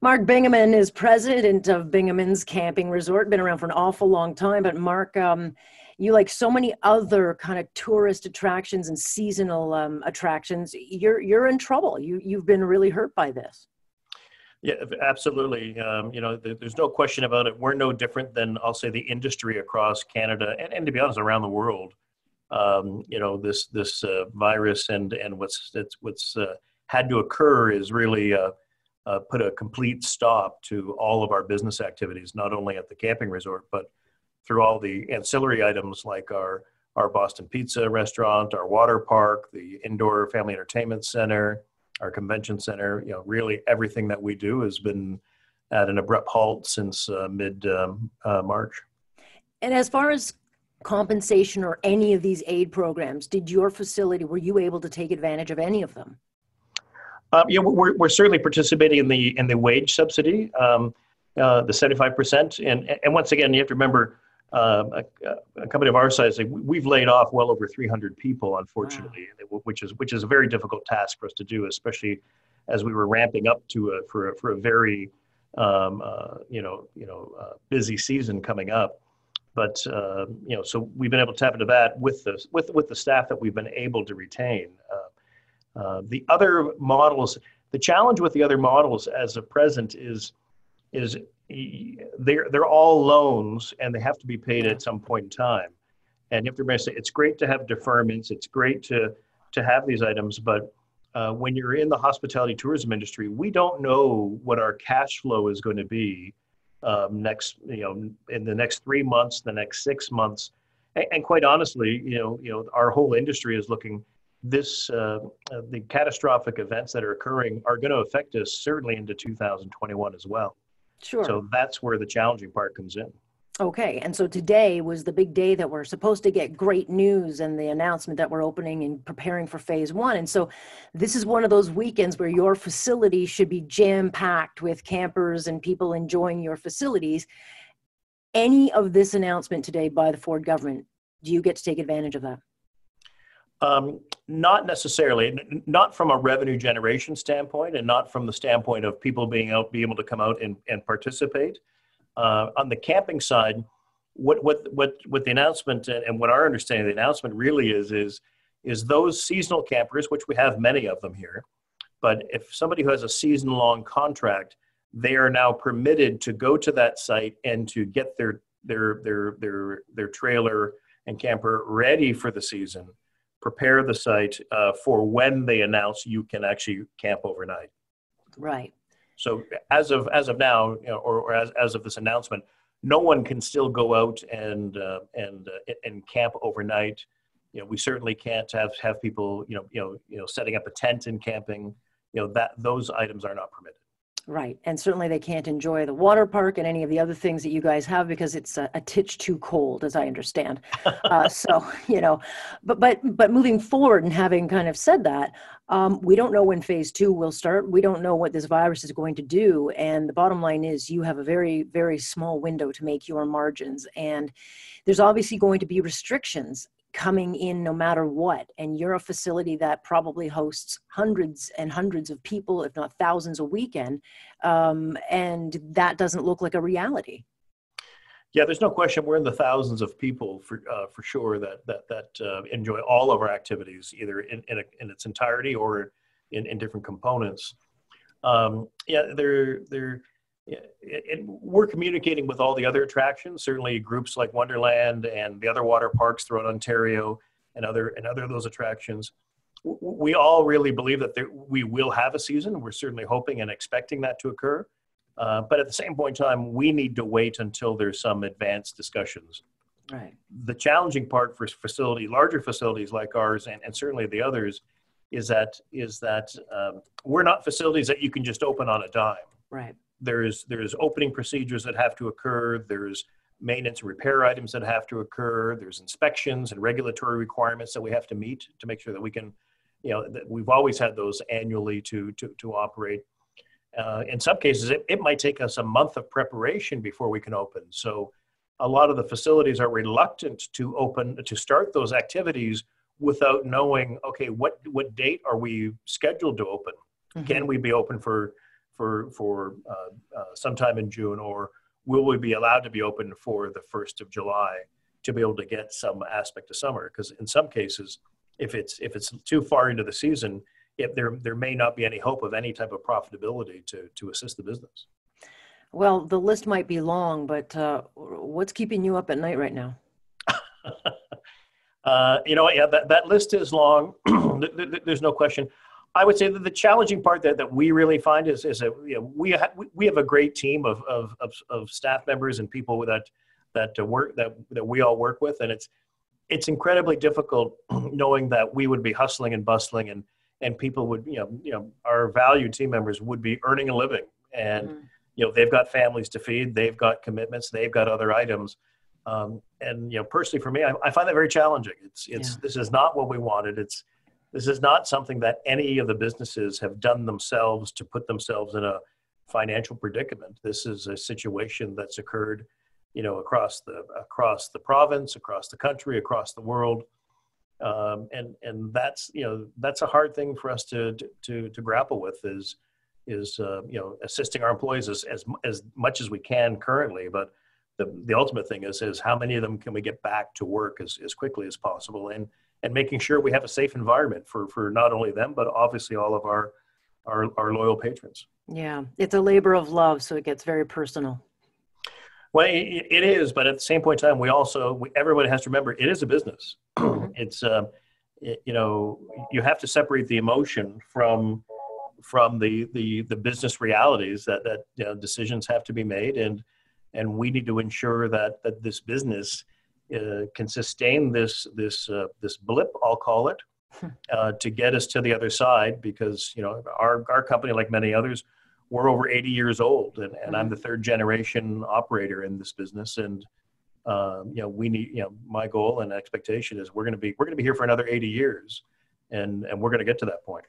Mark Bingeman is president of Bingemans Camping Resort. Been around for an awful long time, but Mark, um, you like so many other kind of tourist attractions and seasonal um, attractions. You're you're in trouble. You you've been really hurt by this. Yeah, absolutely. Um, you know, there's no question about it. We're no different than I'll say the industry across Canada and, and to be honest, around the world. Um, you know, this this uh, virus and and what's what's uh, had to occur is really uh, uh, put a complete stop to all of our business activities, not only at the camping resort, but through all the ancillary items like our our Boston Pizza restaurant, our water park, the indoor family entertainment center, our convention center. You know, really everything that we do has been at an abrupt halt since uh, mid um, uh, March. And as far as compensation or any of these aid programs, did your facility were you able to take advantage of any of them? Um, yeah, we're, we're certainly participating in the in the wage subsidy, um, uh, the seventy five percent, and and once again, you have to remember. Um, a, a, company of our size, we've laid off well over 300 people, unfortunately, wow. which is which is a very difficult task for us to do, especially as we were ramping up to a, for a, for a very um, uh, you know you know uh, busy season coming up. But uh, you know, so we've been able to tap into that with the with with the staff that we've been able to retain. Uh, the other models, the challenge with the other models as of present is, is they're, they're all loans and they have to be paid at some point in time. And you have to remember, it's great to have deferments, it's great to, to have these items, but uh, when you're in the hospitality tourism industry, we don't know what our cash flow is going to be um, next, you know, in the next three months, the next six months, and, and, quite honestly, you know, you know, our whole industry is looking this uh, uh, the catastrophic events that are occurring are going to affect us certainly into 2021 as well. Sure. So that's where the challenging part comes in. Okay, and so today was the big day that we're supposed to get great news and the announcement that we're opening and preparing for phase one. And so this is one of those weekends where your facility should be jam packed with campers and people enjoying your facilities. Any of this announcement today by the Ford government, do you get to take advantage of that? Um, not necessarily, not from a revenue generation standpoint, and not from the standpoint of people being out, be able to come out and, and participate. Uh, on the camping side, what what what what the announcement and what our understanding of the announcement really is is is those seasonal campers, which we have many of them here, but if somebody who has a season long contract, they are now permitted to go to that site and to get their their their their their trailer and camper ready for the season prepare the site uh, for when they announce you can actually camp overnight. Right. So as of as of now, you know, or, or, as, as of this announcement, no one can still go out and uh, and uh, and camp overnight. You know, we certainly can't have have people you know you know you know setting up a tent and camping. You know that those items are not permitted. Right. And certainly they can't enjoy the water park and any of the other things that you guys have because it's a, a titch too cold, as I understand. uh, so, you know, but, but, but moving forward and having kind of said that, um, we don't know when phase two will start. We don't know what this virus is going to do. And the bottom line is you have a very, very small window to make your margins. And there's obviously going to be restrictions coming in no matter what. And you're a facility that probably hosts hundreds and hundreds of people if not thousands a weekend um, and that doesn't look like a reality. Yeah there's no question we're in the thousands of people for uh, for sure that that that uh, enjoy all of our activities either in in, a, in its entirety or in, in different components. Um, yeah they're they're and we're communicating with all the other attractions, certainly groups like Wonderland and the other water parks throughout Ontario and other and other of those attractions. We all really believe that there, we will have a season. We're certainly hoping and expecting that to occur. Uh, but at the same point in time, we need to wait until there's some advanced discussions. Right. The challenging part for facility, larger facilities like ours, and, and certainly the others, is that is that um, we're not facilities that you can just open on a dime. Right there's there's opening procedures that have to occur. There's maintenance and repair items that have to occur. There's inspections and regulatory requirements that we have to meet to make sure that we can you know we've always had those annually to to, to operate. Uh, in some cases it, it might take us a month of preparation before we can open. So a lot of the facilities are reluctant to open to start those activities without knowing okay what what date are we scheduled to open? Mm-hmm. can we be open for for for uh, uh, sometime in June, or will we be allowed to be open for the first of July to be able to get some aspect of summer? Because in some cases, if it's if it's too far into the season, if there there may not be any hope of any type of profitability to to assist the business. Well, the list might be long, but uh, what's keeping you up at night right now? uh, you know, yeah, that, that list is long. There's no question. I would say that the challenging part that, that we really find is, is that you know, we, ha- we have a great team of, of, of, of, staff members and people that, that work, that, that we all work with. And it's, it's incredibly difficult knowing that we would be hustling and bustling and, and people would, you know, you know, our valued team members would be earning a living and, mm-hmm. you know, they've got families to feed, they've got commitments, they've got other items. Um, and, you know, personally for me, I, I find that very challenging. It's, it's, yeah. this is not what we wanted. It's, this is not something that any of the businesses have done themselves to put themselves in a financial predicament. This is a situation that's occurred, you know, across the across the province, across the country, across the world, um, and and that's you know that's a hard thing for us to to to grapple with is is uh, you know assisting our employees as, as as much as we can currently, but the the ultimate thing is is how many of them can we get back to work as as quickly as possible? And and making sure we have a safe environment for for not only them but obviously all of our our, our loyal patrons. Yeah it's a labor of love so it gets very personal. Well it, it is but at the same point in time we also we, everybody has to remember it is a business. Mm-hmm. it's uh, it, you know you have to separate the emotion from from the the the business realities that that you know, decisions have to be made and and we need to ensure that that this business uh, can sustain this this uh, this blip, I'll call it, hmm. uh, to get us to the other side. Because you know our our company, like many others, we're over 80 years old, and, and I'm the mm-hmm. third generation operator in this business, and um, you know we need you know my goal and expectation is we're going to be we're going to be here for another 80 years, and and we're going to get to that point.